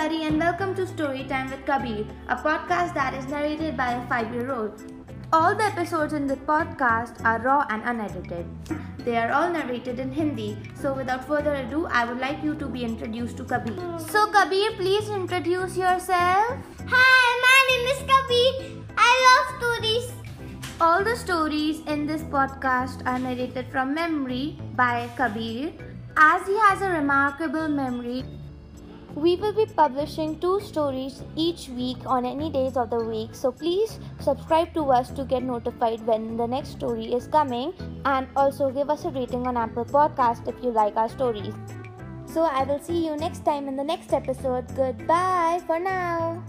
welcome to Storytime with Kabir, a podcast that is narrated by a five year old. All the episodes in the podcast are raw and unedited. They are all narrated in Hindi. So, without further ado, I would like you to be introduced to Kabir. So, Kabir, please introduce yourself. Hi, my name is Kabir. I love stories. All the stories in this podcast are narrated from memory by Kabir. As he has a remarkable memory, we will be publishing two stories each week on any days of the week. So please subscribe to us to get notified when the next story is coming and also give us a rating on Apple Podcast if you like our stories. So I will see you next time in the next episode. Goodbye for now.